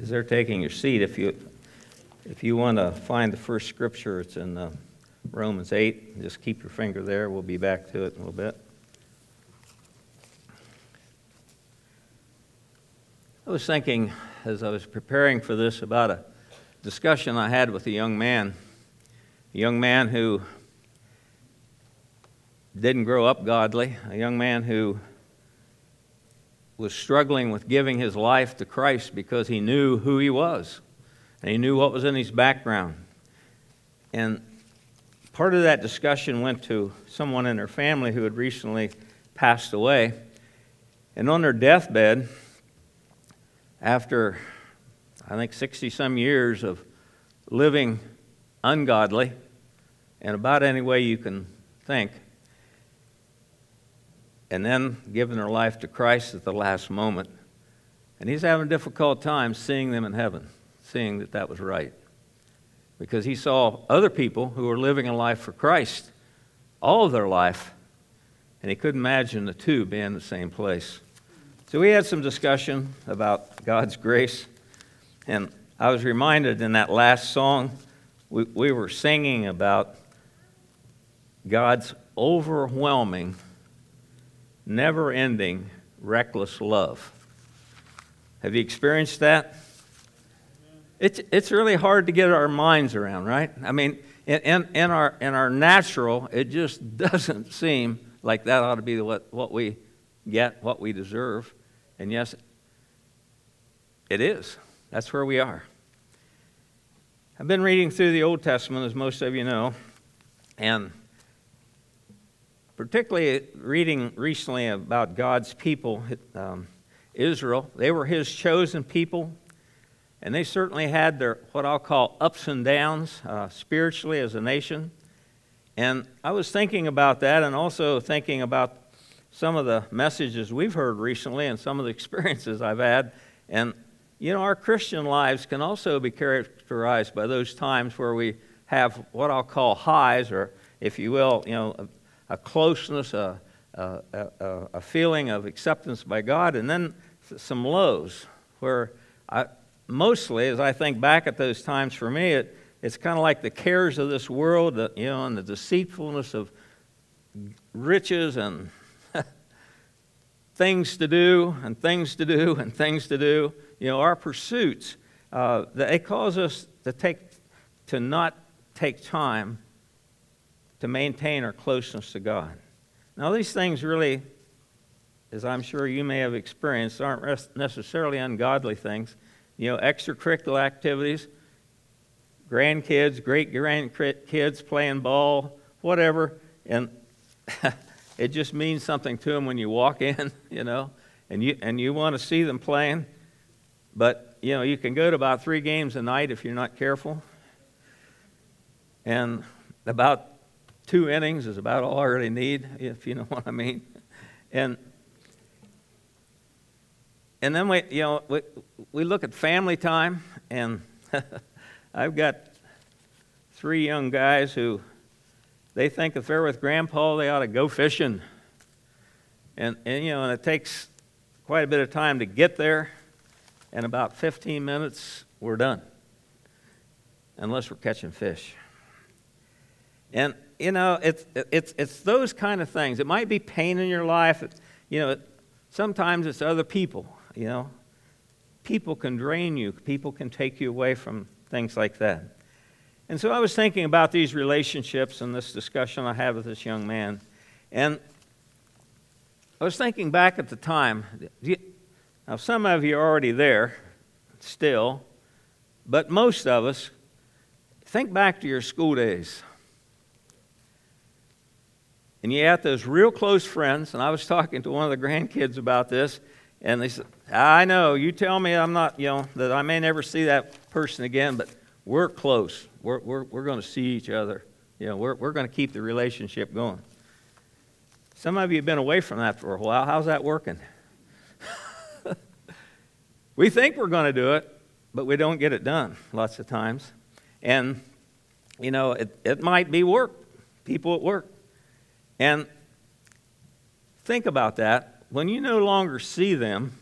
as they're taking your seat, if you, if you want to find the first scripture, it's in uh, Romans 8. Just keep your finger there. We'll be back to it in a little bit. I was thinking as I was preparing for this about a discussion I had with a young man, a young man who didn't grow up godly, a young man who was struggling with giving his life to Christ because he knew who he was and he knew what was in his background. And part of that discussion went to someone in their family who had recently passed away. And on their deathbed, after I think 60 some years of living ungodly in about any way you can think, and then giving their life to Christ at the last moment. And he's having a difficult time seeing them in heaven, seeing that that was right. Because he saw other people who were living a life for Christ all of their life, and he couldn't imagine the two being in the same place. So we had some discussion about God's grace, and I was reminded in that last song, we, we were singing about God's overwhelming never ending, reckless love. Have you experienced that? It's, it's really hard to get our minds around, right? I mean, in, in, our, in our natural, it just doesn't seem like that ought to be what, what we get, what we deserve. And yes, it is. That's where we are. I've been reading through the Old Testament, as most of you know, and particularly reading recently about God's people, um, Israel. They were His chosen people, and they certainly had their what I'll call ups and downs uh, spiritually as a nation. And I was thinking about that, and also thinking about some of the messages we've heard recently, and some of the experiences I've had. And you know, our Christian lives can also be characterized by those times where we have what I'll call highs, or if you will, you know, a closeness, a, a, a, a feeling of acceptance by God, and then some lows where I, mostly, as I think back at those times for me, it, it's kind of like the cares of this world, you know, and the deceitfulness of riches and things to do and things to do and things to do. You know, our pursuits, uh, they cause us to take, to not take time to maintain our closeness to God. Now, these things really, as I'm sure you may have experienced, aren't necessarily ungodly things. You know, extracurricular activities, grandkids, great grandkids playing ball, whatever, and it just means something to them when you walk in, you know, and you, and you want to see them playing. But, you know, you can go to about three games a night if you're not careful. And about two innings is about all I really need, if you know what I mean. And and then we, you know, we, we look at family time, and I've got three young guys who they think if they're with grandpa, they ought to go fishing. And, and you know, and it takes quite a bit of time to get there, and about 15 minutes, we're done, unless we're catching fish. And you know, it's, it's, it's those kind of things. It might be pain in your life. You know, sometimes it's other people, you know. People can drain you, people can take you away from things like that. And so I was thinking about these relationships and this discussion I had with this young man. And I was thinking back at the time. Now, some of you are already there still, but most of us, think back to your school days and you have those real close friends, and I was talking to one of the grandkids about this, and they said, I know, you tell me I'm not, you know, that I may never see that person again, but we're close. We're, we're, we're going to see each other. You know, we're, we're going to keep the relationship going. Some of you have been away from that for a while. How's that working? we think we're going to do it, but we don't get it done lots of times. And, you know, it, it might be work, people at work. And think about that. When you no longer see them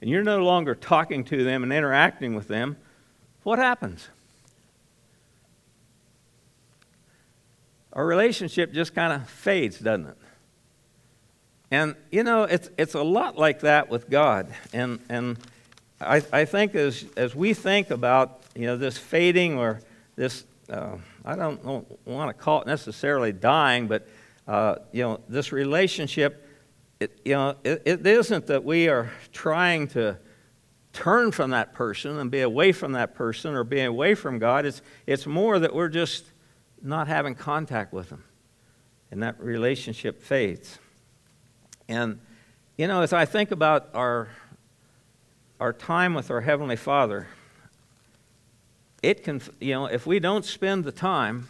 and you're no longer talking to them and interacting with them, what happens? Our relationship just kind of fades, doesn't it? And, you know, it's, it's a lot like that with God. And, and I, I think as, as we think about, you know, this fading or this, uh, I don't want to call it necessarily dying, but, uh, you know, this relationship, it, you know, it, it isn't that we are trying to turn from that person and be away from that person or be away from God. It's, it's more that we're just not having contact with them. And that relationship fades. And, you know, as I think about our, our time with our Heavenly Father, it can, you know, if we don't spend the time,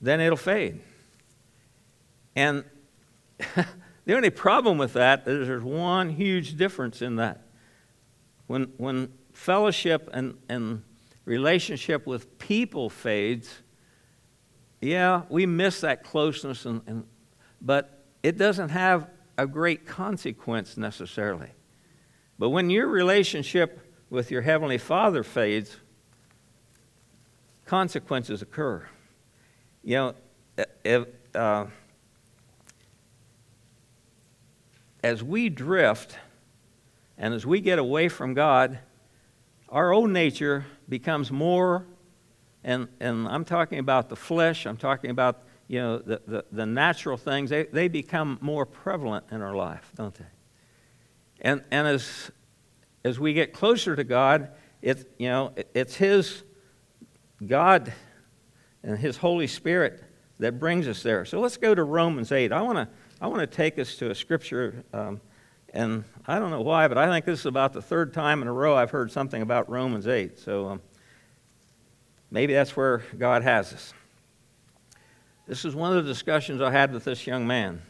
then it'll fade. And the only problem with that is there's one huge difference in that. When, when fellowship and, and relationship with people fades, yeah, we miss that closeness, and, and, but it doesn't have a great consequence necessarily. But when your relationship with your Heavenly Father fades, consequences occur. You know, if, uh, as we drift and as we get away from God, our old nature becomes more, and, and I'm talking about the flesh, I'm talking about you know, the, the, the natural things, they, they become more prevalent in our life, don't they? And, and as, as we get closer to God, it's, you know, it's His God and His Holy Spirit that brings us there. So let's go to Romans 8. I want to I wanna take us to a scripture, um, and I don't know why, but I think this is about the third time in a row I've heard something about Romans 8. So um, maybe that's where God has us. This is one of the discussions I had with this young man.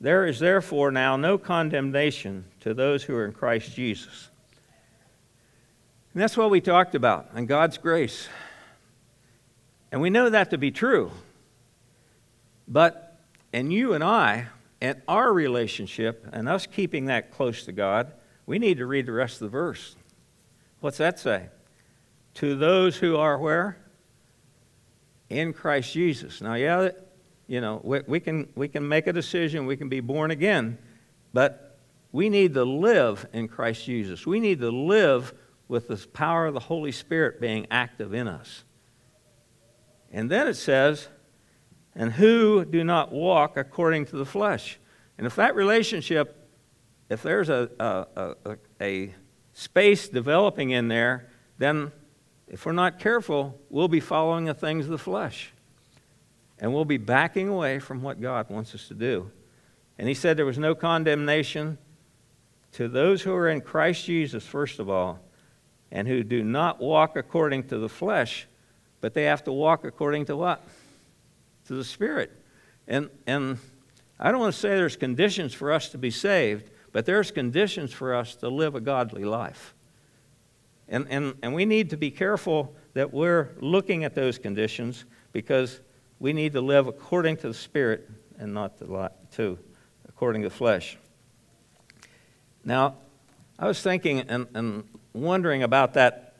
There is therefore now no condemnation to those who are in Christ Jesus. And that's what we talked about, and God's grace. And we know that to be true. But in you and I, and our relationship, and us keeping that close to God, we need to read the rest of the verse. What's that say? To those who are where? in Christ Jesus. Now, yeah, you know, we, we, can, we can make a decision, we can be born again, but we need to live in Christ Jesus. We need to live with the power of the Holy Spirit being active in us. And then it says, and who do not walk according to the flesh. And if that relationship, if there's a, a, a, a space developing in there, then if we're not careful, we'll be following the things of the flesh. And we'll be backing away from what God wants us to do. And he said there was no condemnation to those who are in Christ Jesus, first of all, and who do not walk according to the flesh, but they have to walk according to what? To the Spirit. And, and I don't want to say there's conditions for us to be saved, but there's conditions for us to live a godly life. And, and, and we need to be careful that we're looking at those conditions because we need to live according to the Spirit and not to, to according to the flesh. Now, I was thinking and, and wondering about that.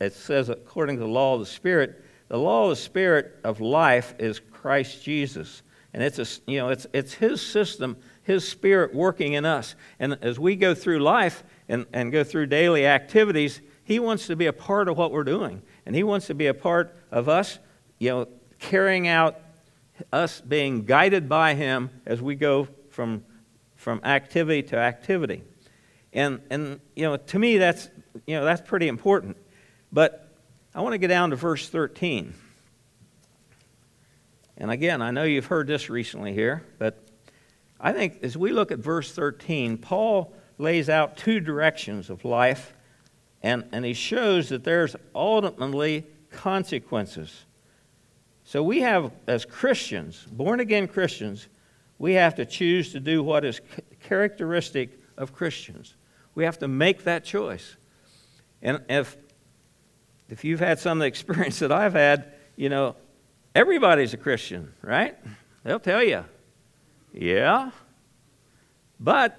It says, according to the law of the Spirit, the law of the Spirit of life is Christ Jesus. And it's, a, you know, it's, it's His system, His Spirit working in us. And as we go through life, and, and go through daily activities, He wants to be a part of what we're doing. And He wants to be a part of us, you know, carrying out us being guided by Him as we go from, from activity to activity. And, and, you know, to me, that's, you know, that's pretty important. But I want to get down to verse 13. And again, I know you've heard this recently here, but I think as we look at verse 13, Paul lays out two directions of life, and, and he shows that there's ultimately consequences. So we have, as Christians, born again Christians, we have to choose to do what is characteristic of Christians. We have to make that choice. And if, if you've had some of the experience that I've had, you know, everybody's a Christian, right? They'll tell you, yeah. But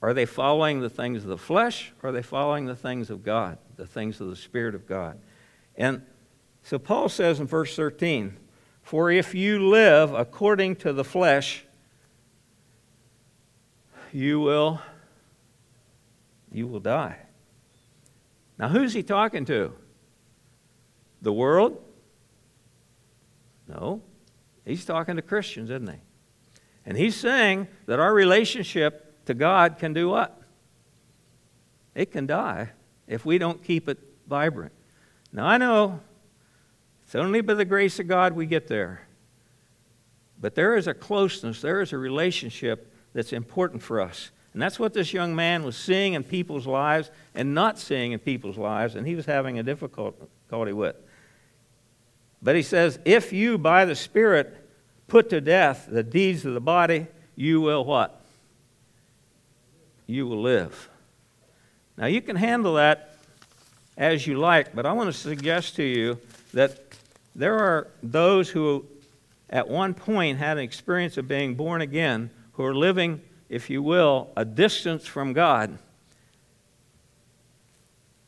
Are they following the things of the flesh or are they following the things of God, the things of the Spirit of God? And so Paul says in verse 13, For if you live according to the flesh, you will you will die. Now who's he talking to? The world? No. He's talking to Christians, isn't he? And he's saying that our relationship to God can do what? It can die if we don't keep it vibrant. Now, I know it's only by the grace of God we get there. But there is a closeness, there is a relationship that's important for us. And that's what this young man was seeing in people's lives and not seeing in people's lives, and he was having a difficulty with. But he says, if you by the Spirit put to death the deeds of the body, you will what? You will live. Now you can handle that as you like, but I want to suggest to you that there are those who at one point had an experience of being born again who are living, if you will, a distance from God.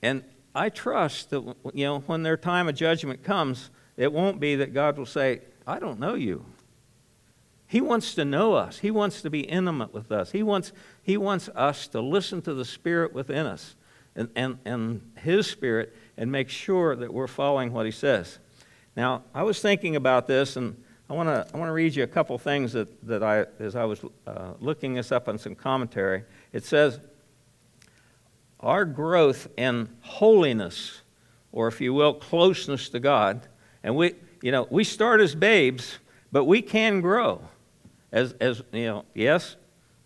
And I trust that you know when their time of judgment comes, it won't be that God will say, I don't know you. He wants to know us. He wants to be intimate with us. He wants, he wants us to listen to the Spirit within us and, and, and His Spirit and make sure that we're following what He says. Now, I was thinking about this, and I want to I wanna read you a couple things that, that I, as I was uh, looking this up on some commentary. It says, Our growth in holiness, or if you will, closeness to God, and we, you know, we start as babes, but we can grow. As, as you know, yes,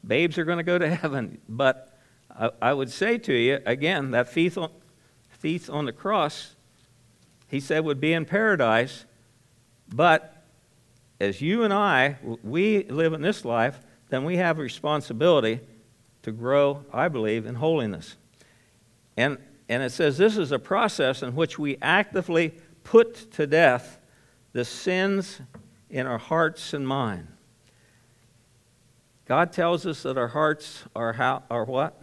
babes are going to go to heaven, but I, I would say to you, again, that thief on, thief on the cross, he said would be in paradise, but as you and I, we live in this life, then we have a responsibility to grow, I believe, in holiness. And, and it says this is a process in which we actively put to death the sins in our hearts and mind. God tells us that our hearts are, how, are what?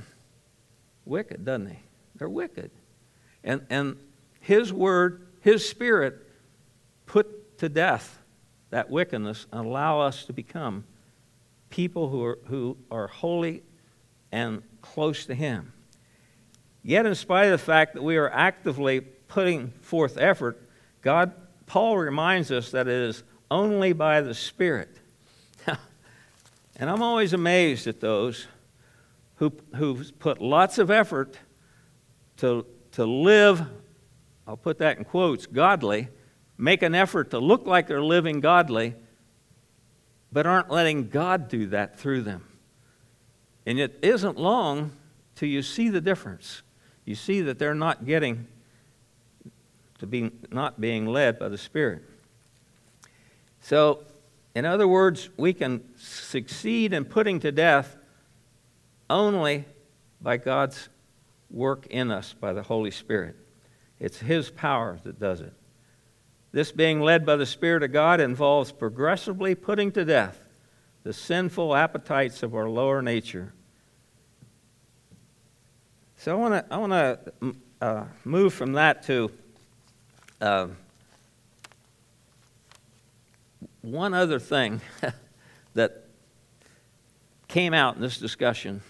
Wicked, doesn't he? They're wicked. And, and His Word, His Spirit, put to death that wickedness and allow us to become people who are, who are holy and close to Him. Yet, in spite of the fact that we are actively putting forth effort, God, Paul reminds us that it is only by the Spirit. and I'm always amazed at those who, who put lots of effort to, to live, I'll put that in quotes, godly, make an effort to look like they're living godly, but aren't letting God do that through them. And it isn't long till you see the difference. You see that they're not getting to be not being led by the Spirit. So, in other words, we can succeed in putting to death only by God's work in us by the Holy Spirit. It's His power that does it. This being led by the Spirit of God involves progressively putting to death the sinful appetites of our lower nature. So I want to I want to uh, move from that to uh, one other thing that came out in this discussion,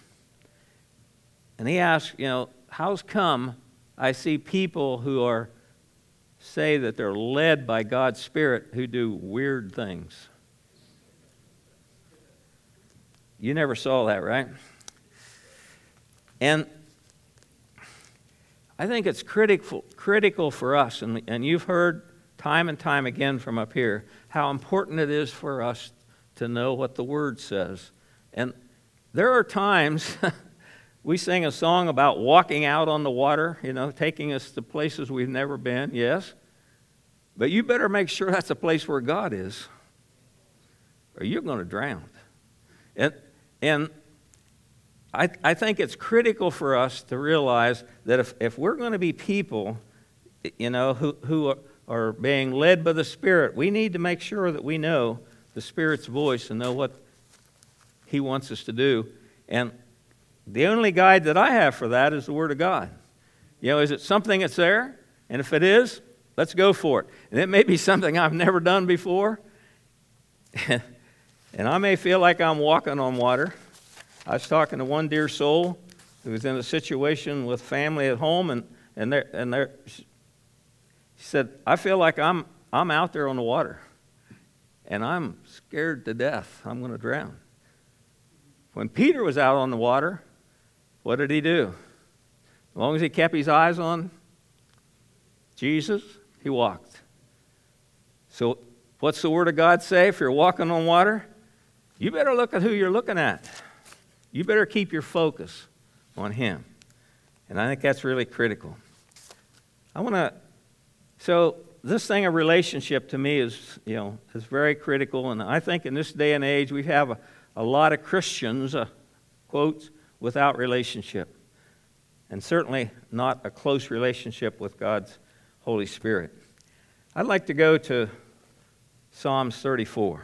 and he asked, you know, how's come I see people who are say that they're led by God's Spirit who do weird things? You never saw that, right? And I think it's critical, critical for us, and, and you've heard time and time again from up here how important it is for us to know what the Word says. And there are times we sing a song about walking out on the water, you know, taking us to places we've never been, yes. But you better make sure that's a place where God is, or you're going to drown. And, and I, I think it's critical for us to realize that if, if we're going to be people, you know, who, who are, are being led by the Spirit, we need to make sure that we know the Spirit's voice and know what He wants us to do. And the only guide that I have for that is the Word of God. You know, is it something that's there? And if it is, let's go for it. And it may be something I've never done before. and I may feel like I'm walking on water. I was talking to one dear soul who was in a situation with family at home, and, and, they're, and they're, she said, I feel like I'm, I'm out there on the water, and I'm scared to death. I'm going to drown. When Peter was out on the water, what did he do? As long as he kept his eyes on Jesus, he walked. So, what's the Word of God say if you're walking on water? You better look at who you're looking at. You better keep your focus on Him. And I think that's really critical. I want to, so this thing of relationship to me is, you know, is very critical. And I think in this day and age, we have a, a lot of Christians, uh, quotes, without relationship. And certainly not a close relationship with God's Holy Spirit. I'd like to go to Psalms 34.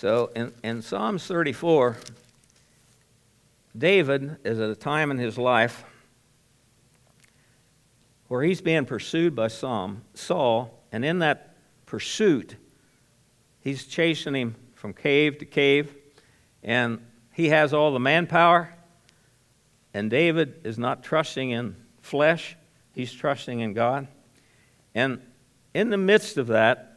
So in, in Psalms 34, David is at a time in his life where he's being pursued by Psalm, Saul, and in that pursuit, he's chasing him from cave to cave, and he has all the manpower, and David is not trusting in flesh, he's trusting in God. And in the midst of that,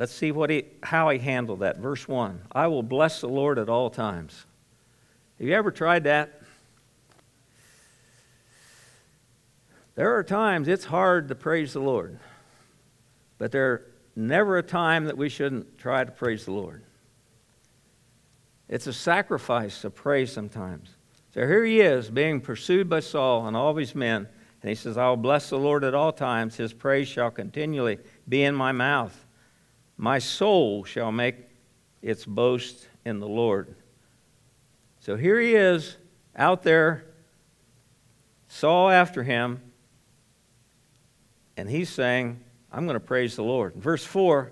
Let's see what he, how he handled that. Verse 1 I will bless the Lord at all times. Have you ever tried that? There are times it's hard to praise the Lord, but there's never a time that we shouldn't try to praise the Lord. It's a sacrifice to praise sometimes. So here he is being pursued by Saul and all of his men, and he says, I will bless the Lord at all times. His praise shall continually be in my mouth. My soul shall make its boast in the Lord. So here he is out there, Saul after him, and he's saying, I'm going to praise the Lord. Verse 4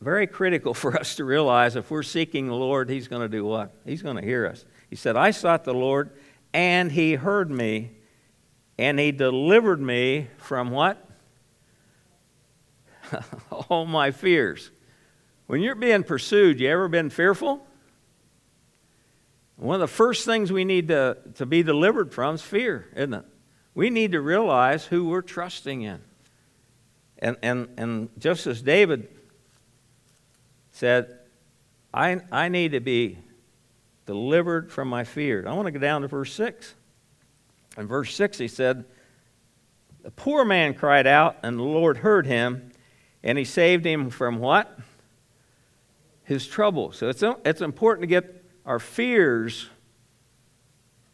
very critical for us to realize if we're seeking the Lord, He's going to do what? He's going to hear us. He said, I sought the Lord, and He heard me, and He delivered me from what? all my fears. When you're being pursued, you ever been fearful? One of the first things we need to, to be delivered from is fear, isn't it? We need to realize who we're trusting in. And, and, and just as David said, I, I need to be delivered from my fear. I want to go down to verse 6. In verse 6, he said, The poor man cried out, and the Lord heard him and he saved him from what? His trouble. So it's, it's important to get our fears,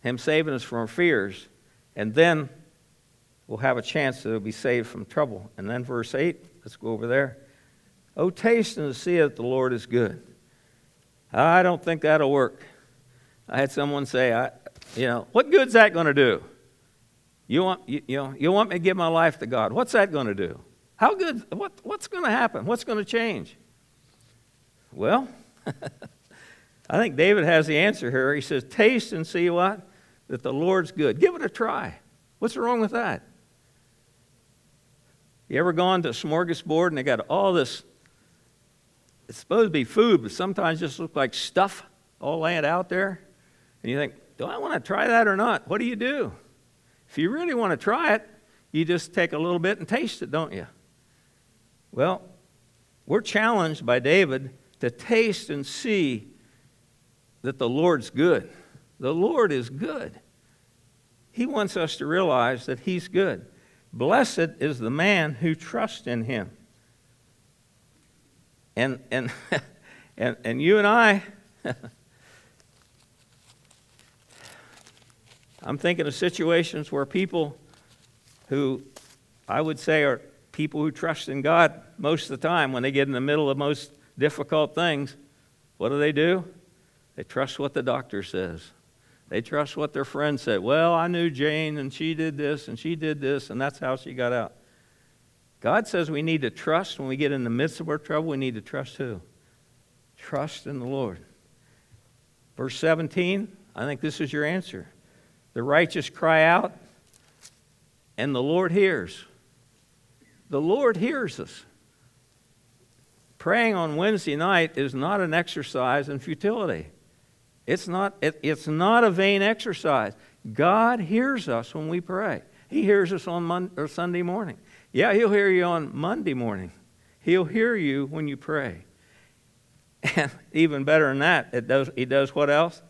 him saving us from our fears, and then we'll have a chance to be saved from trouble. And then verse 8, let's go over there. Oh, taste and see that the Lord is good. I don't think that'll work. I had someone say, I, you know, what good's that going to do? You want, you, you, know, you want me to give my life to God. What's that going to do? How good, what, what's going to happen? What's going to change? Well, I think David has the answer here. He says, Taste and see what? That the Lord's good. Give it a try. What's wrong with that? You ever gone to a smorgasbord and they got all this, it's supposed to be food, but sometimes just look like stuff all laying out there? And you think, do I want to try that or not? What do you do? If you really want to try it, you just take a little bit and taste it, don't you? Well, we're challenged by David to taste and see that the Lord's good. The Lord is good. He wants us to realize that He's good. Blessed is the man who trusts in Him. And, and, and, and you and I, I'm thinking of situations where people who I would say, are people who trust in God most of the time when they get in the middle of most difficult things. What do they do? They trust what the doctor says. They trust what their friend said. Well, I knew Jane and she did this and she did this and that's how she got out. God says we need to trust when we get in the midst of our trouble. We need to trust who? Trust in the Lord. Verse 17, I think this is your answer. The righteous cry out, and the Lord hears. The Lord hears us. Praying on Wednesday night is not an exercise in futility. It's not, it, it's not a vain exercise. God hears us when we pray. He hears us on Monday, or Sunday morning. Yeah, He'll hear you on Monday morning. He'll hear you when you pray. And even better than that, it does, He does what else?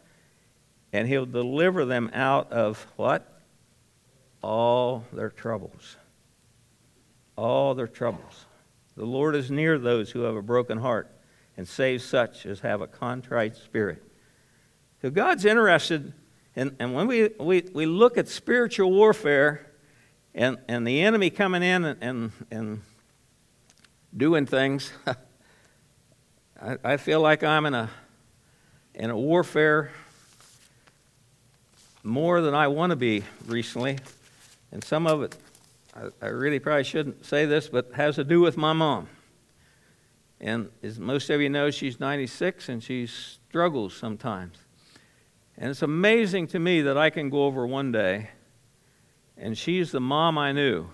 And He'll deliver them out of what? All their troubles. All their troubles. The Lord is near those who have a broken heart and saves such as have a contrite spirit. So God's interested, in, and when we, we, we look at spiritual warfare and, and the enemy coming in and, and, and doing things, I, I feel like I'm in a, in a warfare more than I want to be recently. And some of it, I, really probably shouldn't say this, but has to do with my mom. And as most of you know, she's 96 and she struggles sometimes. And it's amazing to me that I can go over one day and she's the mom I knew.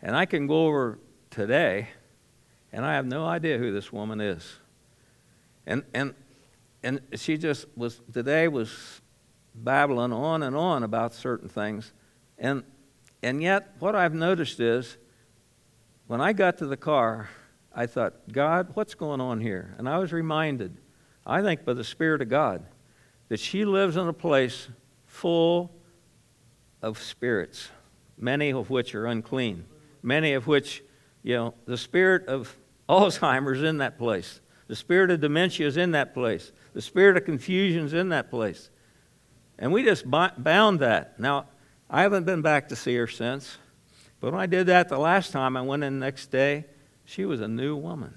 And I can go over today and I have no idea who this woman is. And, and, and she just was, today was babbling on and on about certain things. And, and yet, what I've noticed is when I got to the car, I thought, God, what's going on here? And I was reminded, I think by the Spirit of God, that she lives in a place full of spirits, many of which are unclean, many of which, you know, the spirit of Alzheimer's in that place, the spirit of dementia is in that place, the spirit of confusion is in that place. And we just bound that. Now, I haven't been back to see her since, but when I did that the last time, I went in the next day, she was a new woman.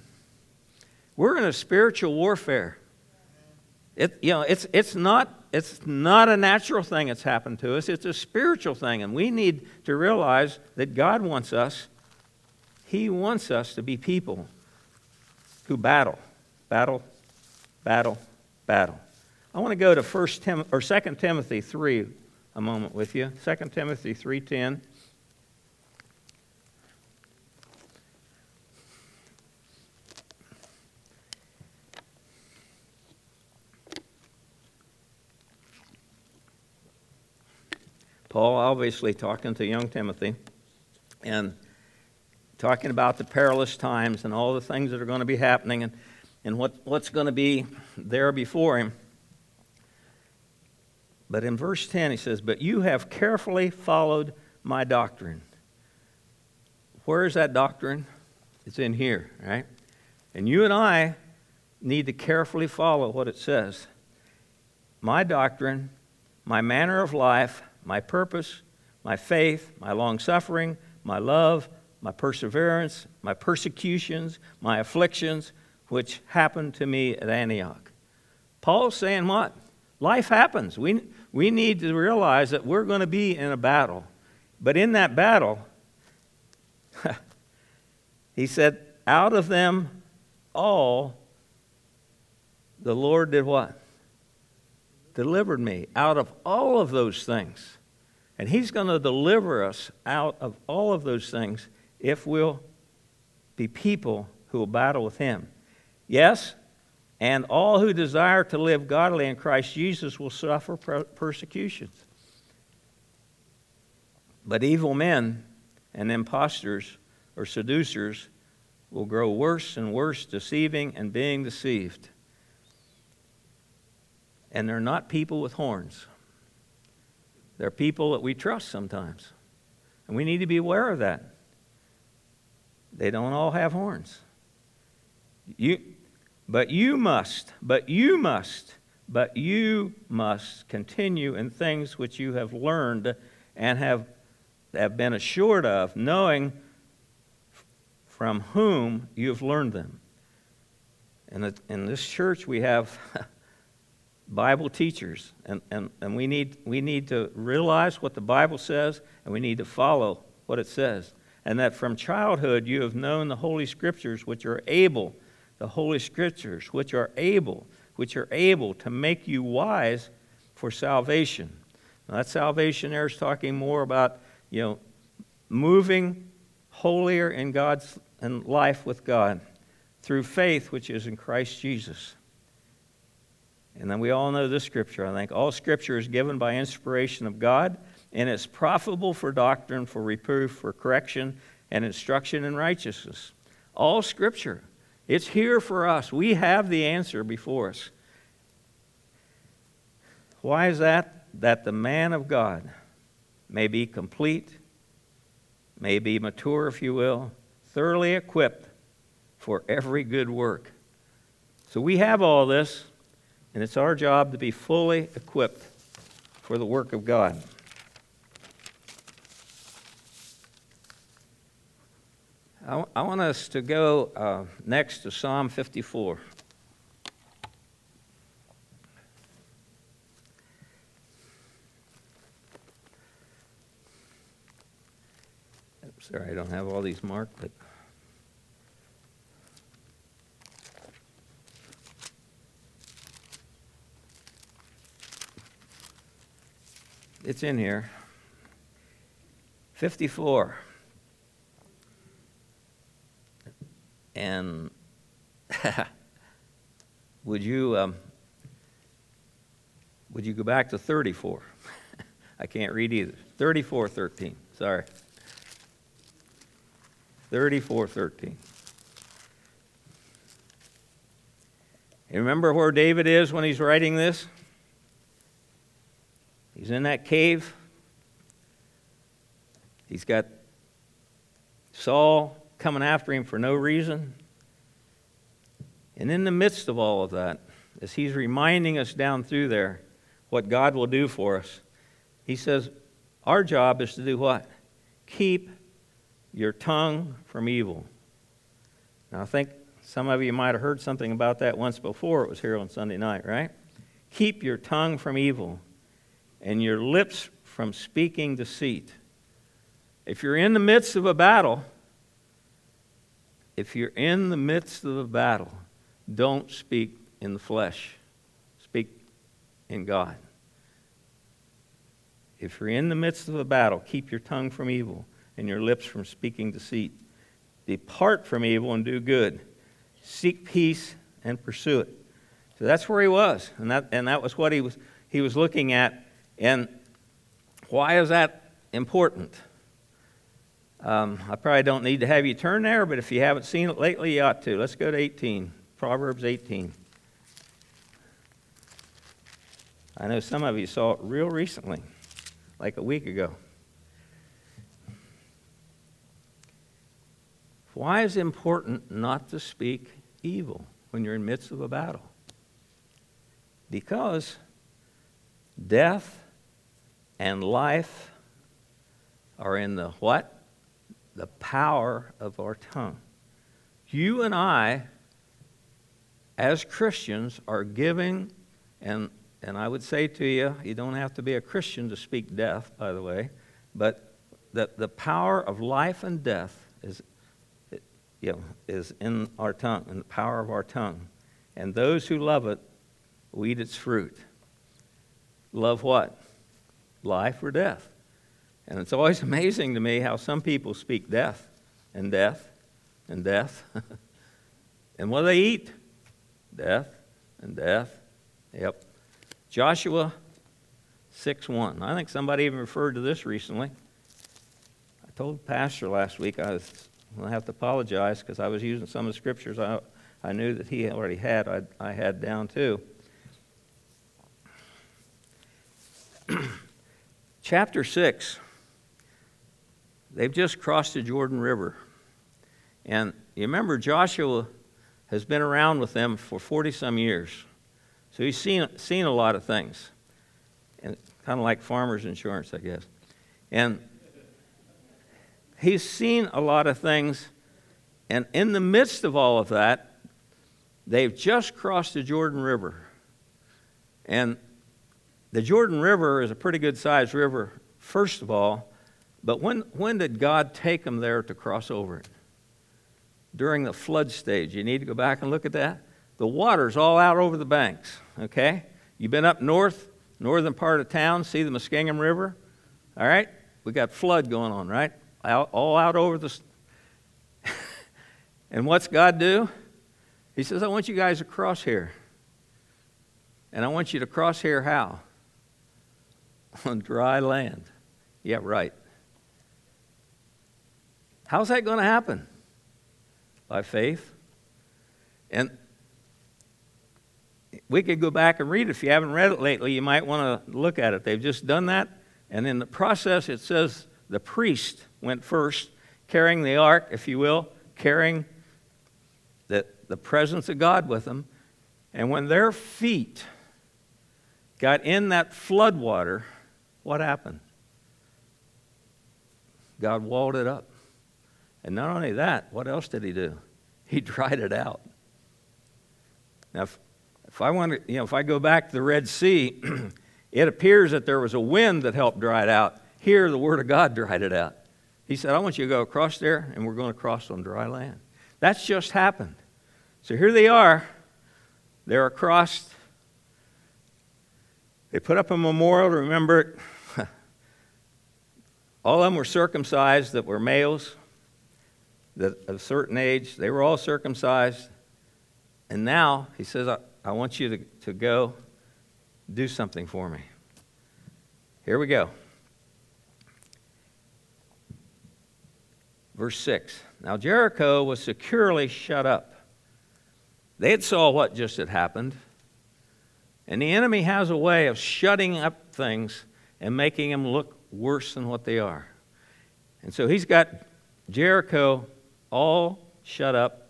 We're in a spiritual warfare. It, you know, it's, it's, not, it's not a natural thing that's happened to us, it's a spiritual thing. And we need to realize that God wants us, He wants us to be people who battle, battle, battle, battle. I want to go to 1 Tim, or 2 Timothy 3 a moment with you. 2 Timothy 3:10. Paul obviously talking to young Timothy and talking about the perilous times and all the things that are going to be happening and, and what, what's going to be there before him. But in verse 10, he says, But you have carefully followed my doctrine. Where is that doctrine? It's in here, right? And you and I need to carefully follow what it says. My doctrine, my manner of life, my purpose, my faith, my long suffering, my love, my perseverance, my persecutions, my afflictions, which happened to me at Antioch. Paul's saying what? Life happens. We, we need to realize that we're going to be in a battle. But in that battle, he said, out of them all, the Lord did what? Delivered me out of all of those things. And He's going to deliver us out of all of those things if we'll be people who will battle with Him. Yes, and all who desire to live godly in Christ Jesus will suffer persecutions. But evil men and impostors or seducers will grow worse and worse, deceiving and being deceived. And they're not people with horns. They're people that we trust sometimes. And we need to be aware of that. They don't all have horns. You, but you must, but you must, but you must continue in things which you have learned and have have been assured of, knowing from whom you have learned them. And in this church, we have Bible teachers, and, and, and we, need, we need to realize what the Bible says, and we need to follow what it says. And that from childhood you have known the Holy Scriptures, which are able, the Holy Scriptures, which are able, which are able to make you wise for salvation. Now, that salvation there is talking more about, you know, moving holier in God's in life with God through faith, which is in Christ Jesus. And then we all know this scripture, I think. All scripture is given by inspiration of God, and it's profitable for doctrine, for reproof, for correction, and instruction in righteousness. All scripture. It's here for us. We have the answer before us. Why is that? That the man of God may be complete, may be mature, if you will, thoroughly equipped for every good work. So we have all this. And it's our job to be fully equipped for the work of God. I, I want us to go uh, next to Psalm 54. Sorry, I don't have all these marked, but. It's in here. 54. And would you um, would you go back to 34? I can't read either. 34 13. Sorry. 34 13. You remember where David is when he's writing this? He's in that cave. He's got Saul coming after him for no reason. And in the midst of all of that, as he's reminding us down through there what God will do for us, he says, Our job is to do what? Keep your tongue from evil. Now, I think some of you might have heard something about that once before. It was here on Sunday night, right? Keep your tongue from evil and your lips from speaking deceit. If you're in the midst of a battle, if you're in the midst of a battle, don't speak in the flesh. Speak in God. If you're in the midst of a battle, keep your tongue from evil and your lips from speaking deceit. Depart from evil and do good. Seek peace and pursue it. So that's where he was. And that, and that was what he was, he was looking at and why is that important? Um, I probably don't need to have you turn there, but if you haven't seen it lately, you ought to. Let's go to 18, Proverbs 18. I know some of you saw it real recently, like a week ago. Why is it important not to speak evil when you're in the midst of a battle? Because death and life are in the what? The power of our tongue. You and I, as Christians, are giving, and, and I would say to you, you don't have to be a Christian to speak death, by the way, but the, the power of life and death is, you know, is in our tongue, in the power of our tongue. And those who love it will eat its fruit. Love what? life or death. And it's always amazing to me how some people speak death and death and death. and what do they eat? Death and death. Yep. Joshua 6 1. I think somebody even referred to this recently. I told Pastor last week I was I have to apologize because I was using some of the scriptures I, I knew that he already had, I, I had down too. Chapter 6, they've just crossed the Jordan River. And you remember, Joshua has been around with them for 40 some years. So he's seen, seen a lot of things. And kind of like farmer's insurance, I guess. And he's seen a lot of things. And in the midst of all of that, they've just crossed the Jordan River. And the Jordan River is a pretty good sized river, first of all. But when, when did God take them there to cross over it? During the flood stage. You need to go back and look at that. The water's all out over the banks, okay? You've been up north, northern part of town, see the Muskingum River? All right? We got flood going on, right? Out, all out over the. and what's God do? He says, I want you guys to cross here. And I want you to cross here how? On dry land. Yeah, right. How's that going to happen? By faith. And we could go back and read it. If you haven't read it lately, you might want to look at it. They've just done that. And in the process, it says the priest went first, carrying the ark, if you will, carrying the, the presence of God with them. And when their feet got in that flood water, what happened? God walled it up. And not only that, what else did he do? He dried it out. Now, if, if I want to, you know, if I go back to the Red Sea, it appears that there was a wind that helped dry it out. Here, the Word of God dried it out. He said, I want you to go across there, and we're going to cross on dry land. That's just happened. So here they are. They're across. They put up a memorial to remember it. all of them were circumcised that were males that of a certain age. They were all circumcised. And now he says, I, I want you to, to go do something for me. Here we go. Verse 6. Now Jericho was securely shut up. They had saw what just had happened. And the enemy has a way of shutting up things and making them look worse than what they are. And so he's got Jericho all shut up.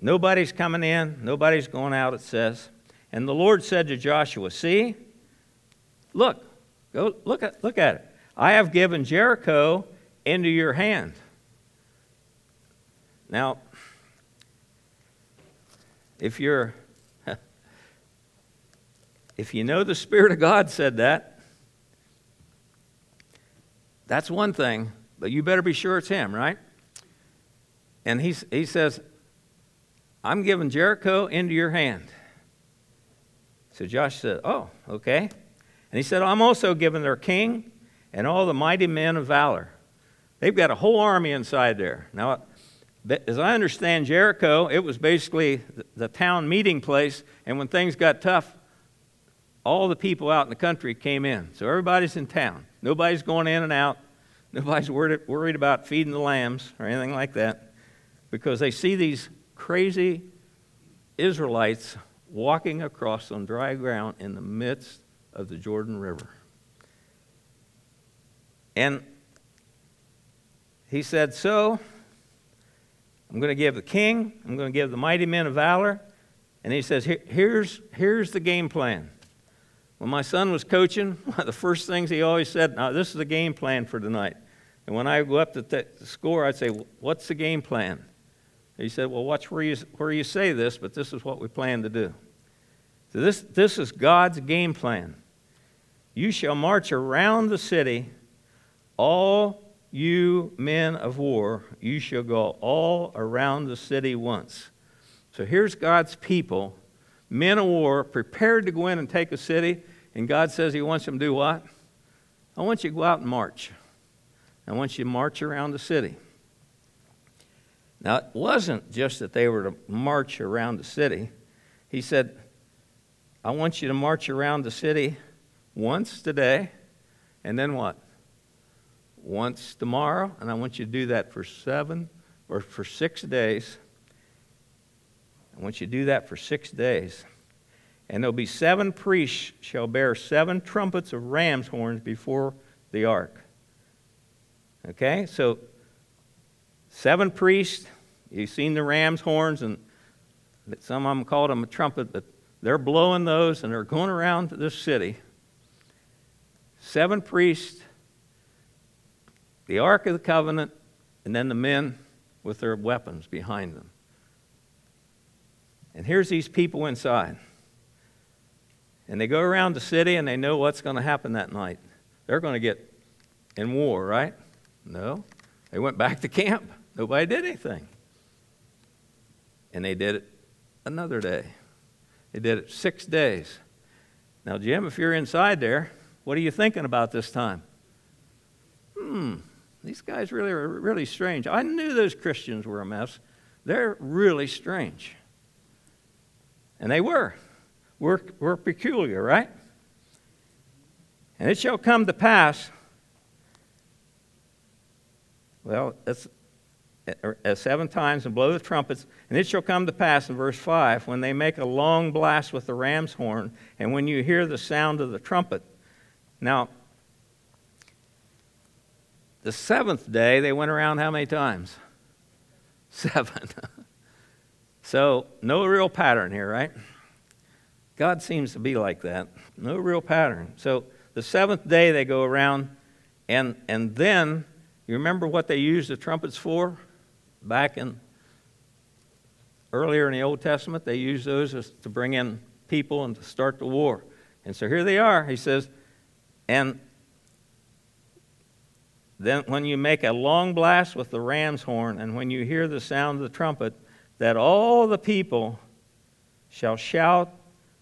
Nobody's coming in, nobody's going out, it says. And the Lord said to Joshua, See, look, go look at, look at it. I have given Jericho into your hand. Now, if you're if you know the Spirit of God said that, that's one thing, but you better be sure it's Him, right? And he, he says, I'm giving Jericho into your hand. So Josh said, Oh, okay. And he said, I'm also giving their king and all the mighty men of valor. They've got a whole army inside there. Now, as I understand Jericho, it was basically the town meeting place, and when things got tough, all the people out in the country came in. So everybody's in town. Nobody's going in and out. Nobody's worried about feeding the lambs or anything like that because they see these crazy Israelites walking across on dry ground in the midst of the Jordan River. And he said, So, I'm going to give the king, I'm going to give the mighty men of valor. And he says, here's, here's the game plan. When my son was coaching, one of the first things he always said, Now, this is the game plan for tonight. And when I go up to the score, I'd say, What's the game plan? He said, Well, watch where you, where you say this, but this is what we plan to do. So this, this is God's game plan. You shall march around the city, all you men of war, you shall go all around the city once. So here's God's people, men of war, prepared to go in and take a city, and God says He wants them to do what? I want you to go out and march. I want you to march around the city. Now, it wasn't just that they were to march around the city. He said, I want you to march around the city once today, and then what? Once tomorrow, and I want you to do that for seven or for six days. I want you to do that for six days. And there'll be seven priests shall bear seven trumpets of ram's horns before the ark. Okay, so seven priests. You've seen the ram's horns, and some of them called them a trumpet, but they're blowing those and they're going around this city. Seven priests. the Ark of the Covenant, and then the men with their weapons behind them. And here's these people inside. And they go around the city and they know what's going to happen that night. They're going to get in war, right? No. They went back to camp. Nobody did anything. And they did it another day. They did it six days. Now, Jim, if you're inside there, what are you thinking about this time? Hmm, these guys really are really strange. I knew those Christians were a mess. They're really strange. And they were. We're, we're peculiar, right? And it shall come to pass, well, it's uh, seven times and blow the trumpets, and it shall come to pass in verse 5 when they make a long blast with the ram's horn, and when you hear the sound of the trumpet. Now, the seventh day, they went around how many times? Seven. so, no real pattern here, right? God seems to be like that. No real pattern. So, the seventh day, they go around, and, and then, you remember what they used the trumpets for? Back in earlier in the Old Testament, they used those to bring in people and to start the war. And so here they are. He says, and then, when you make a long blast with the ram's horn, and when you hear the sound of the trumpet, that all the people shall shout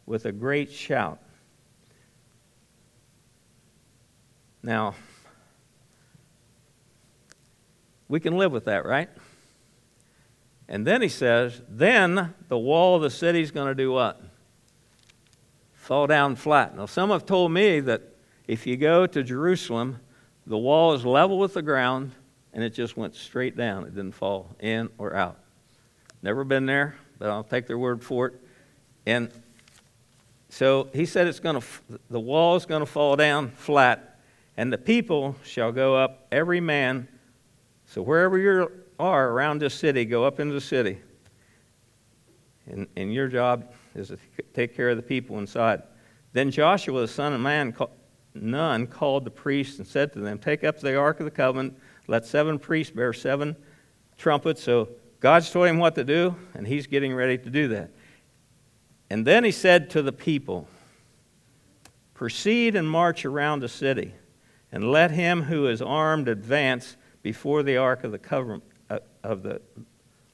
with a great shout. Now, we can live with that, right? And then he says, then the wall of the city is going to do what? Fall down flat. Now, some have told me that if you go to Jerusalem, the wall is level with the ground, and it just went straight down. It didn't fall in or out. Never been there, but I'll take their word for it. And so he said it's going to the wall is going to fall down flat, and the people shall go up every man. So wherever you are around this city, go up into the city. And, and your job is to take care of the people inside. Then Joshua, the son of man, Nun called the priests and said to them, Take up the Ark of the Covenant, let seven priests bear seven trumpets. So God's told him what to do, and he's getting ready to do that. And then he said to the people, Proceed and march around the city, and let him who is armed advance before the ark of the covenant of the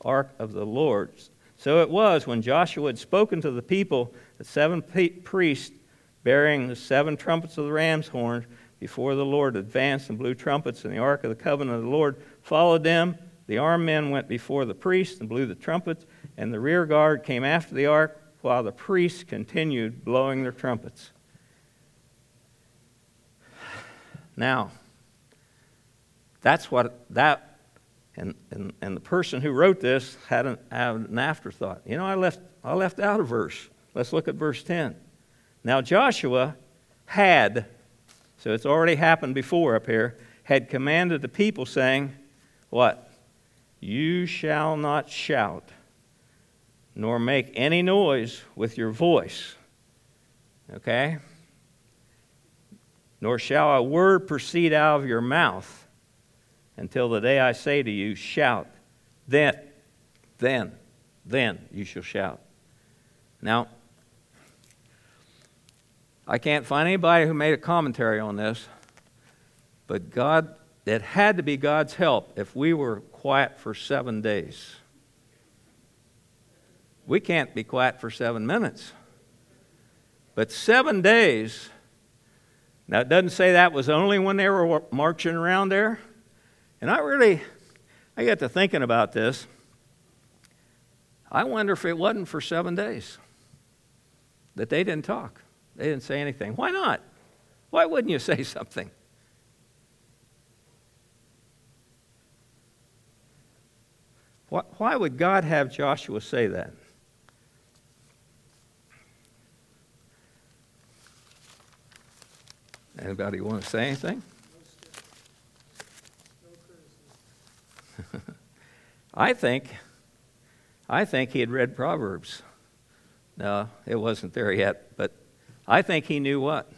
ark of the Lord. So it was when Joshua had spoken to the people that seven priests bearing the seven trumpets of the ram's horn before the Lord advanced and blew trumpets, and the ark of the covenant of the Lord followed them. The armed men went before the priests and blew the trumpets, and the rear guard came after the ark, while the priests continued blowing their trumpets. Now, that's what that, and, and, and the person who wrote this had an, had an afterthought. You know, I left, I left out a verse. Let's look at verse 10. Now, Joshua had, so it's already happened before up here, had commanded the people, saying, What? You shall not shout, nor make any noise with your voice. Okay? Nor shall a word proceed out of your mouth until the day I say to you, Shout. Then, then, then you shall shout. Now, I can't find anybody who made a commentary on this, but God, it had to be God's help if we were quiet for seven days. We can't be quiet for seven minutes. But seven days, now it doesn't say that was only when they were marching around there. And I really, I got to thinking about this. I wonder if it wasn't for seven days that they didn't talk. They didn't say anything. Why not? Why wouldn't you say something? Why would God have Joshua say that? Anybody want to say anything? I think, I think he had read Proverbs. No, it wasn't there yet, but I think he knew what?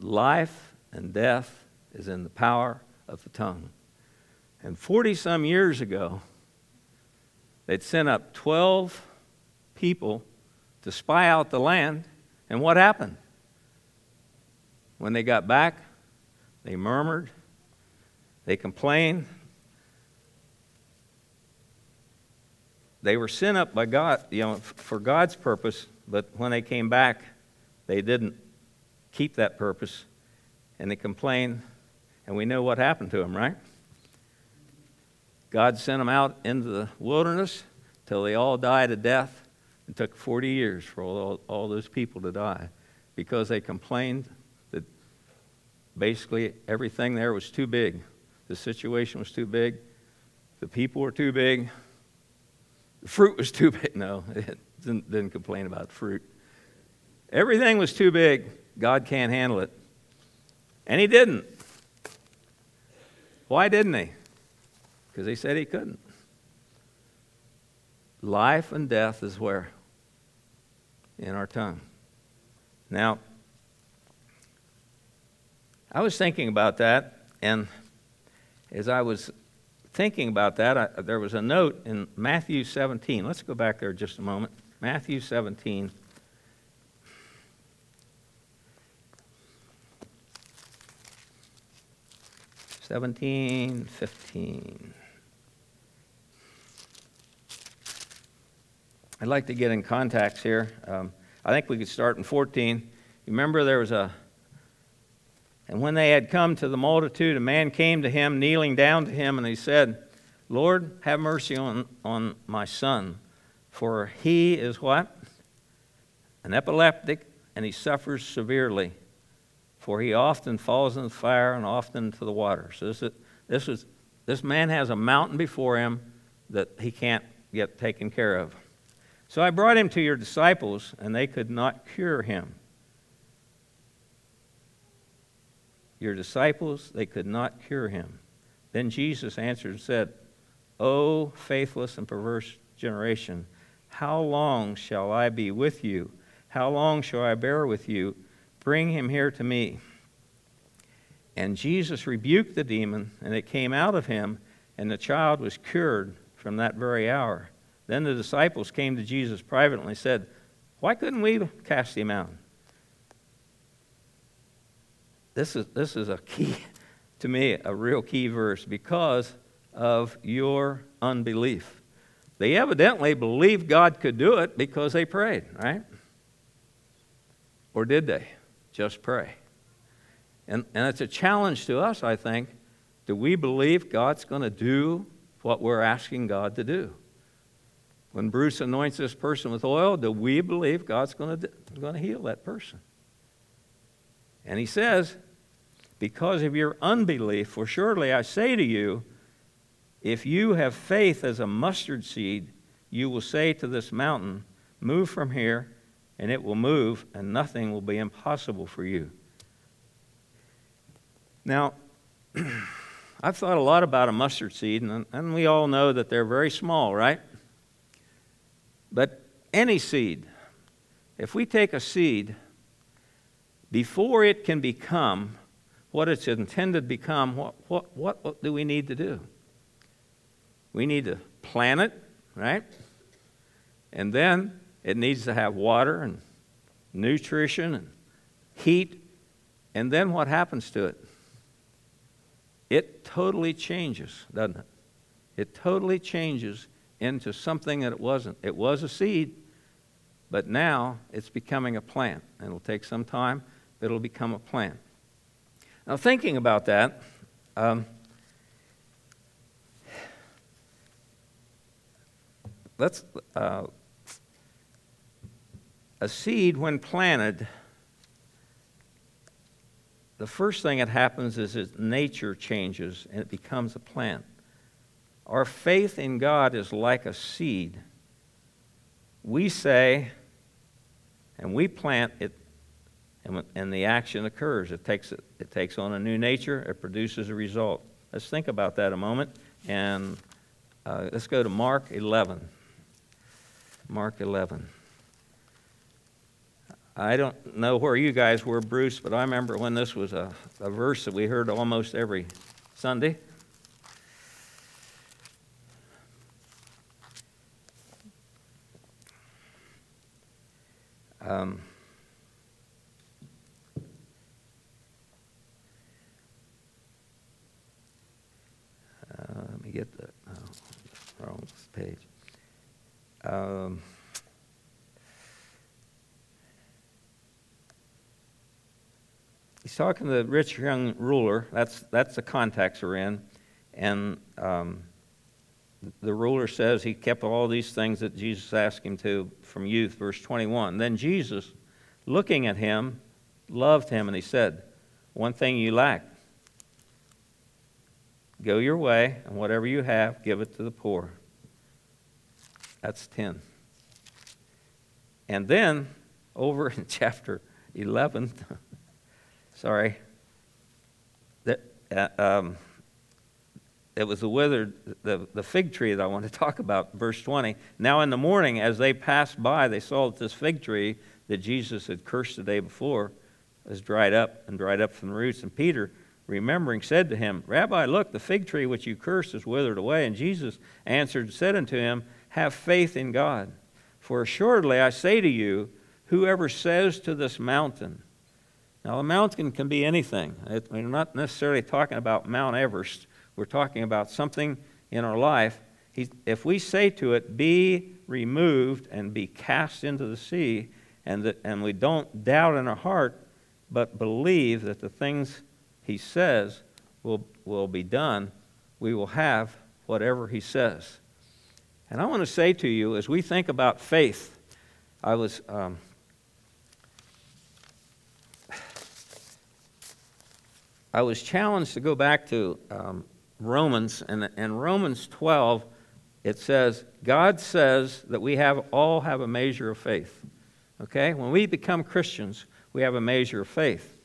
Life and death is in the power of the tongue. And 40 some years ago, they'd sent up 12 people to spy out the land. And what happened? When they got back, they murmured, they complained. They were sent up by God, you know, for God's purpose, but when they came back, they didn't keep that purpose and they complained, and we know what happened to them, right? God sent them out into the wilderness till they all died a death. It took 40 years for all, all those people to die because they complained that basically everything there was too big. The situation was too big. The people were too big. Fruit was too big. No, it didn't, didn't complain about fruit. Everything was too big. God can't handle it. And he didn't. Why didn't he? Because he said he couldn't. Life and death is where? In our tongue. Now, I was thinking about that, and as I was thinking about that, I, there was a note in Matthew 17. Let's go back there just a moment. Matthew 17. 17, 15. I'd like to get in context here. Um, I think we could start in 14. Remember, there was a. And when they had come to the multitude, a man came to him, kneeling down to him, and he said, Lord, have mercy on, on my son, for he is what? An epileptic, and he suffers severely for he often falls in the fire and often into the water. So this is, this is this man has a mountain before him that he can't get taken care of. So I brought him to your disciples, and they could not cure him. Your disciples, they could not cure him. Then Jesus answered and said, O faithless and perverse generation, how long shall I be with you? How long shall I bear with you? Bring him here to me. And Jesus rebuked the demon, and it came out of him, and the child was cured from that very hour. Then the disciples came to Jesus privately and said, Why couldn't we cast him out? This is, this is a key, to me, a real key verse because of your unbelief. They evidently believed God could do it because they prayed, right? Or did they? Just pray. And, and it's a challenge to us, I think. Do we believe God's going to do what we're asking God to do? When Bruce anoints this person with oil, do we believe God's going to, going to heal that person? And he says, Because of your unbelief, for surely I say to you, if you have faith as a mustard seed, you will say to this mountain, Move from here and it will move, and nothing will be impossible for you. Now, I've thought a lot about a mustard seed, and, and we all know that they're very small, right? But any seed, if we take a seed, before it can become what it's intended to become, what, what, what, what do we need to do? We need to plant it, right? And then it needs to have water and nutrition and heat. And then what happens to it? It totally changes, doesn't it? It totally changes into something that it wasn't. It was a seed, but now it's becoming a plant. And it'll take some time, but it'll become a plant. Now, thinking about that, um, let's uh, a seed, when planted, the first thing that happens is its nature changes and it becomes a plant. Our faith in God is like a seed. We say, and we plant it, and, and the action occurs. It takes, it takes on a new nature, it produces a result. Let's think about that a moment, and uh, let's go to Mark 11. Mark 11. I don't know where you guys were, Bruce, but I remember when this was a, a verse that we heard almost every Sunday. Um, uh, let me get the oh, wrong page. Um, he's talking to the rich young ruler. That's, that's the context we're in. And um, the ruler says he kept all these things that Jesus asked him to from youth, verse 21. Then Jesus, looking at him, loved him, and he said, One thing you lack. Go your way, and whatever you have, give it to the poor. That's 10. And then, over in chapter 11, sorry, that, uh, um, it was the withered, the, the fig tree that I want to talk about, verse 20. Now in the morning, as they passed by, they saw that this fig tree that Jesus had cursed the day before was dried up and dried up from the roots. And Peter, remembering, said to him, Rabbi, look, the fig tree which you cursed is withered away. And Jesus answered and said unto him, Have faith in God. For assuredly I say to you, whoever says to this mountain, now a mountain can be anything. We're not necessarily talking about Mount Everest we're talking about something in our life. He, if we say to it, be removed and be cast into the sea, and, and we don't doubt in our heart, but believe that the things he says will, will be done, we will have whatever he says. And I want to say to you, as we think about faith, I was. Um, I was challenged to go back to um, Romans, and in Romans 12, it says, God says that we have all have a measure of faith. Okay? When we become Christians, we have a measure of faith.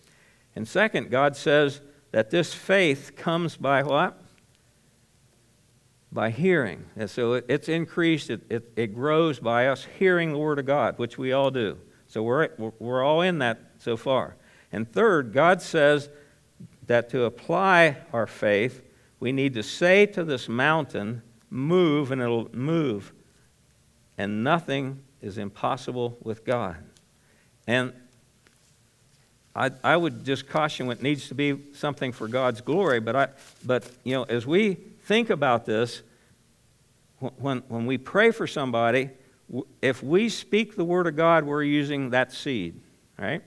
And second, God says that this faith comes by what? By hearing. And so it's increased, it, it, it grows by us hearing the Word of God, which we all do. So we're, we're all in that so far. And third, God says that to apply our faith, we need to say to this mountain, move, and it'll move. And nothing is impossible with God. And I, I would just caution what needs to be something for God's glory, but, I, but you know, as we think about this, when, when we pray for somebody, if we speak the Word of God, we're using that seed, right?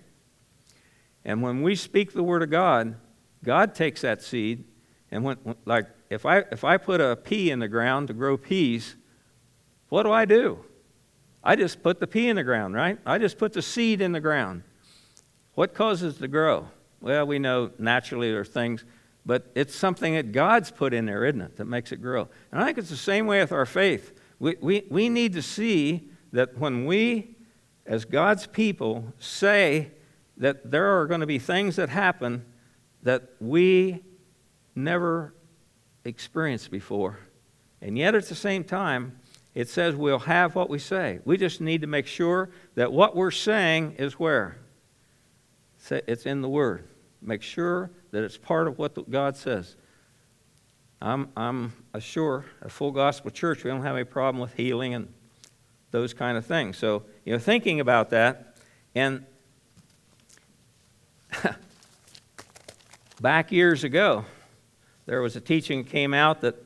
And when we speak the Word of God, God takes that seed and when, like, if I, if I put a pea in the ground to grow peas, what do I do? I just put the pea in the ground, right? I just put the seed in the ground. What causes to grow? Well, we know naturally there are things, but it's something that God's put in there, isn't it, that makes it grow. And I think it's the same way with our faith. We, we, we need to see that when we, as God's people, say that there are going to be things that happen that we never experienced before. And yet, at the same time, it says we'll have what we say. We just need to make sure that what we're saying is where? It's in the Word. Make sure that it's part of what God says. I'm, I'm sure a full gospel church, we don't have any problem with healing and those kind of things. So, you know, thinking about that, and back years ago, there was a teaching came out that,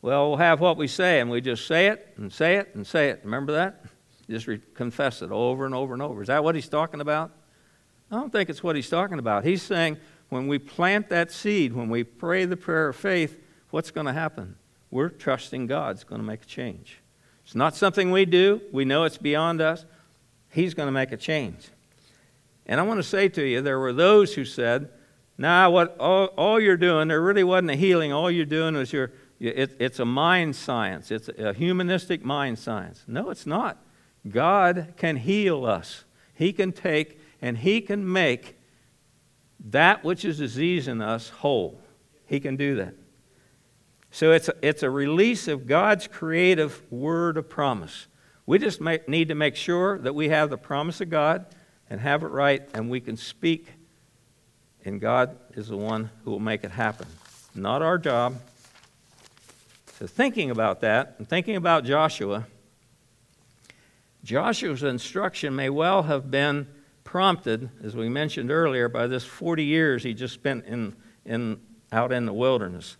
well, we'll have what we say, and we just say it and say it and say it. Remember that? Just re- confess it over and over and over. Is that what he's talking about? I don't think it's what he's talking about. He's saying when we plant that seed, when we pray the prayer of faith, what's going to happen? We're trusting God's going to make a change. It's not something we do. We know it's beyond us. He's going to make a change. And I want to say to you, there were those who said, now, what all, all you're doing, there really wasn't a healing. All you're doing is you're, it, it's a mind science. It's a humanistic mind science. No, it's not. God can heal us. He can take and He can make that which is disease in us whole. He can do that. So it's a, it's a release of God's creative word of promise. We just make, need to make sure that we have the promise of God and have it right, and we can speak and God is the one who will make it happen. not our job. So, thinking about that and thinking about Joshua, Joshua's instruction may well have been prompted, as we mentioned earlier, by this 40 years he just spent in, in, out in the wilderness.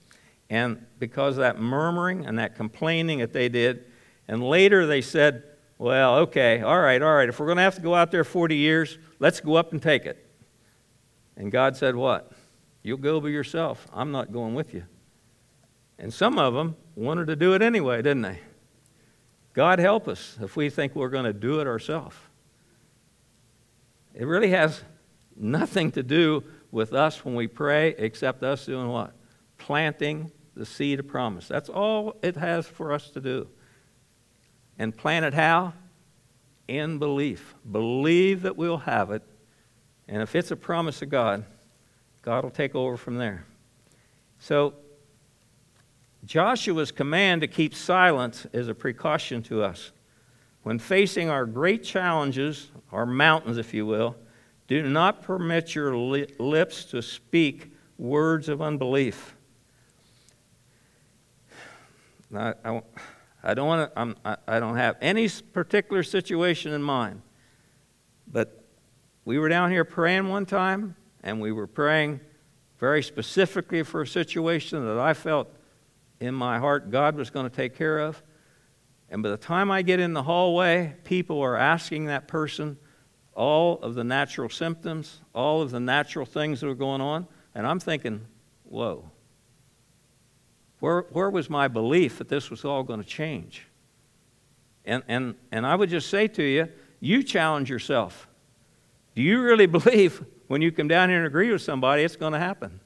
And because that murmuring and that complaining that they did, and later they said, well, okay, all right, all right, if we're going to have to go out there 40 years, let's go up and take it. And God said, what? You'll go by yourself. I'm not going with you. And some of them wanted to do it anyway, didn't they? God help us if we think we're going to do it ourselves. It really has nothing to do with us when we pray except us doing what? Planting the seed of promise. That's all it has for us to do. And plant it how? In belief. Believe that we'll have it. And if it's a promise of God, God will take over from there. So, Joshua's command to keep silence is a precaution to us. When facing our great challenges, our mountains, if you will, do not permit your lips to speak words of unbelief. I, I, I don't want to, I, I don't have any particular situation in mind, but we were down here praying one time, and we were praying very specifically for a situation that I felt in my heart God was going to take care of. And by the time I get in the hallway, people are asking that person all of the natural symptoms, all of the natural things that are going on. And I'm thinking, whoa, where, where was my belief that this was all going to change? And, and, and I would just say to you, you challenge yourself. Do you really believe when you come down here and agree with somebody it's going to happen?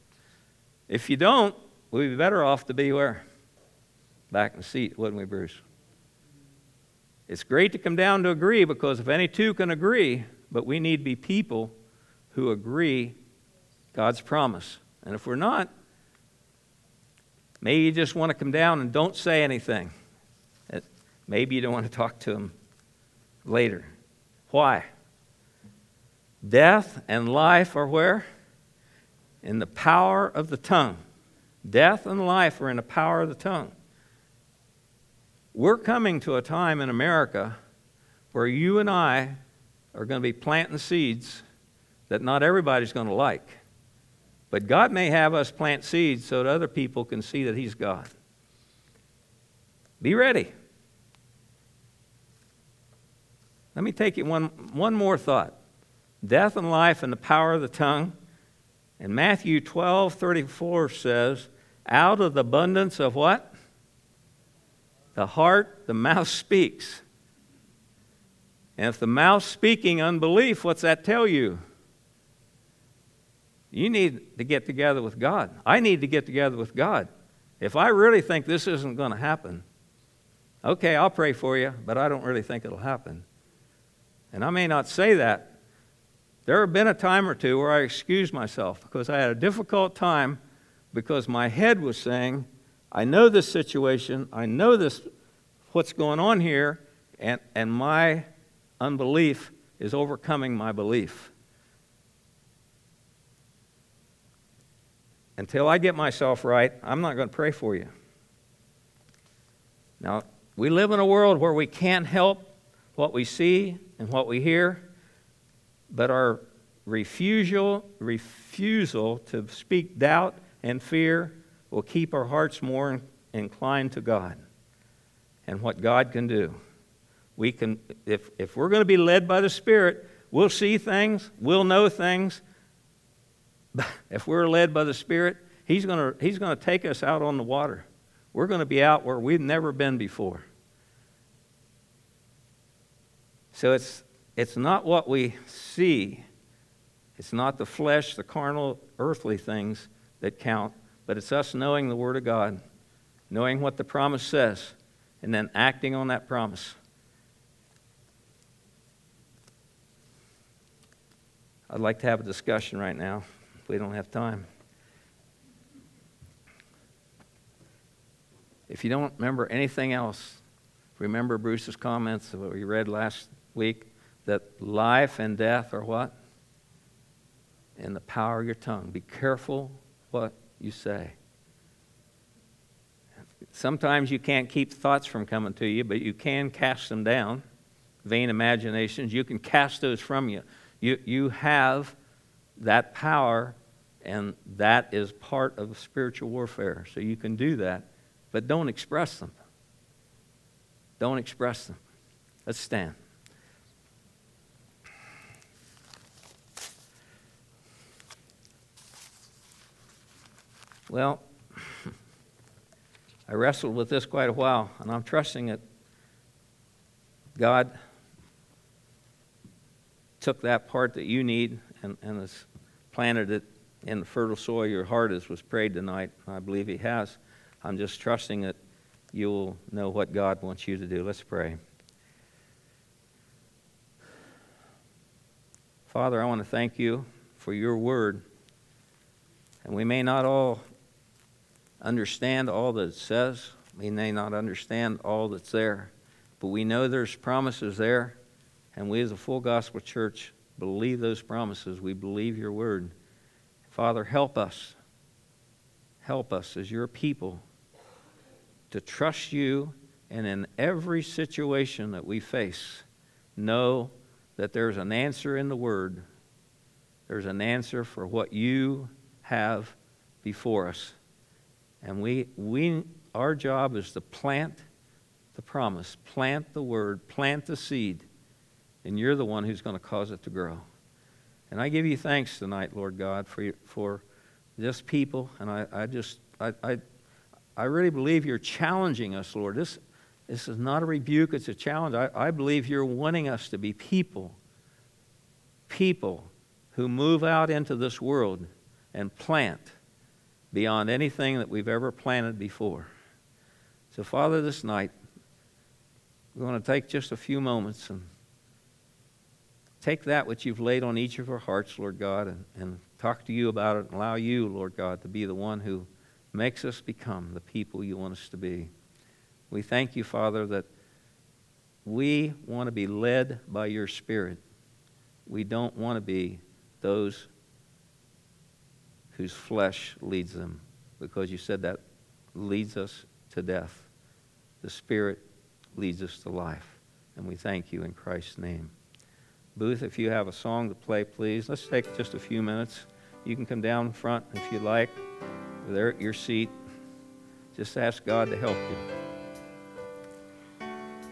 If you don't, we'd be better off to be where? Back in the seat, wouldn't we, Bruce? It's great to come down to agree because if any two can agree, but we need to be people who agree God's promise. And if we're not, maybe you just want to come down and don't say anything. Uh, maybe you don't want to talk to him later. Why? Death and life are where? In the power of the tongue. Death and life are in the power of the tongue. We're coming to a time in America where you and I are going to be planting seeds that not everybody's going to like. But God may have us plant seeds so that other people can see that He's God. Be ready. Let me take you one, one more thought. Death and life and the power of the tongue. And Matthew 12 34 says, Out of the abundance of what? The heart, the mouth speaks. And if the mouth's speaking unbelief, what's that tell you? You need to get together with God. I need to get together with God. If I really think this isn't going to happen, okay, I'll pray for you, but I don't really think it'll happen. And I may not say that. There have been a time or two where I excused myself because I had a difficult time because my head was saying, I know this situation, I know this, what's going on here, and, and my unbelief is overcoming my belief. Until I get myself right, I'm not going to pray for you. Now, we live in a world where we can't help what we see and what we hear, but our refusal, refusal to speak doubt and fear will keep our hearts more inclined to God and what God can do. We can, if, if we're going to be led by the Spirit, we'll see things, we'll know things. But if we're led by the Spirit, He's going to, he's going to take us out on the water. We're going to be out where we've never been before. So it's, it's not what we see, it's not the flesh, the carnal, earthly things that count, but it's us knowing the Word of God, knowing what the promise says, and then acting on that promise. I'd like to have a discussion right now. We don't have time. If you don't remember anything else, remember Bruce's comments of what we read last week that life and death are what? In the power of your tongue. Be careful what you say. Sometimes you can't keep thoughts from coming to you, but you can cast them down. Vain imaginations, you can cast those from you. You, you have that power, and that is part of spiritual warfare. So you can do that, but don't express them. Don't express them. Let's stand. Well, I wrestled with this quite a while, and I'm trusting that God took that part that you need and, and has planted it in the fertile soil your heart as was prayed tonight. I believe He has. I'm just trusting that you will know what God wants you to do. Let's pray. Father, I want to thank you for your word. And we may not all understand all that it says. We may not understand all that's there, but we know there's promises there, and we as a full gospel church believe those promises. We believe your word. Father, help us. Help us as your people to trust you and in every situation that we face, know that there's an answer in the word. There's an answer for what you have before us. And we, we, our job is to plant the promise, plant the word, plant the seed, and you're the one who's going to cause it to grow. And I give you thanks tonight, Lord God, for, for this people. And I, I just, I, I, I really believe you're challenging us, Lord. This, this is not a rebuke, it's a challenge. I, I believe you're wanting us to be people, people who move out into this world and plant beyond anything that we've ever planted before. So, Father, this night, we're going to take just a few moments and take that which you've laid on each of our hearts, Lord God, and, and talk to you about it and allow you, Lord God, to be the one who makes us become the people you want us to be. We thank you, Father, that we want to be led by your Spirit. We don't want to be those whose flesh leads them, because you said that leads us to death. The Spirit leads us to life. And we thank you in Christ's name. Booth, if you have a song to play, please. Let's take just a few minutes. You can come down front if you like. There at your seat. Just ask God to help you.